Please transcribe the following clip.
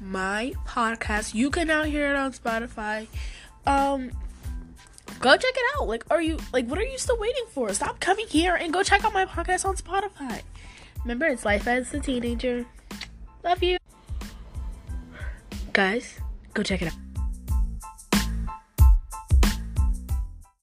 my podcast. You can now hear it on Spotify. Um, go check it out. Like, are you like what are you still waiting for? Stop coming here and go check out my podcast on Spotify. Remember, it's life as a teenager. Love you, guys. Go check it out.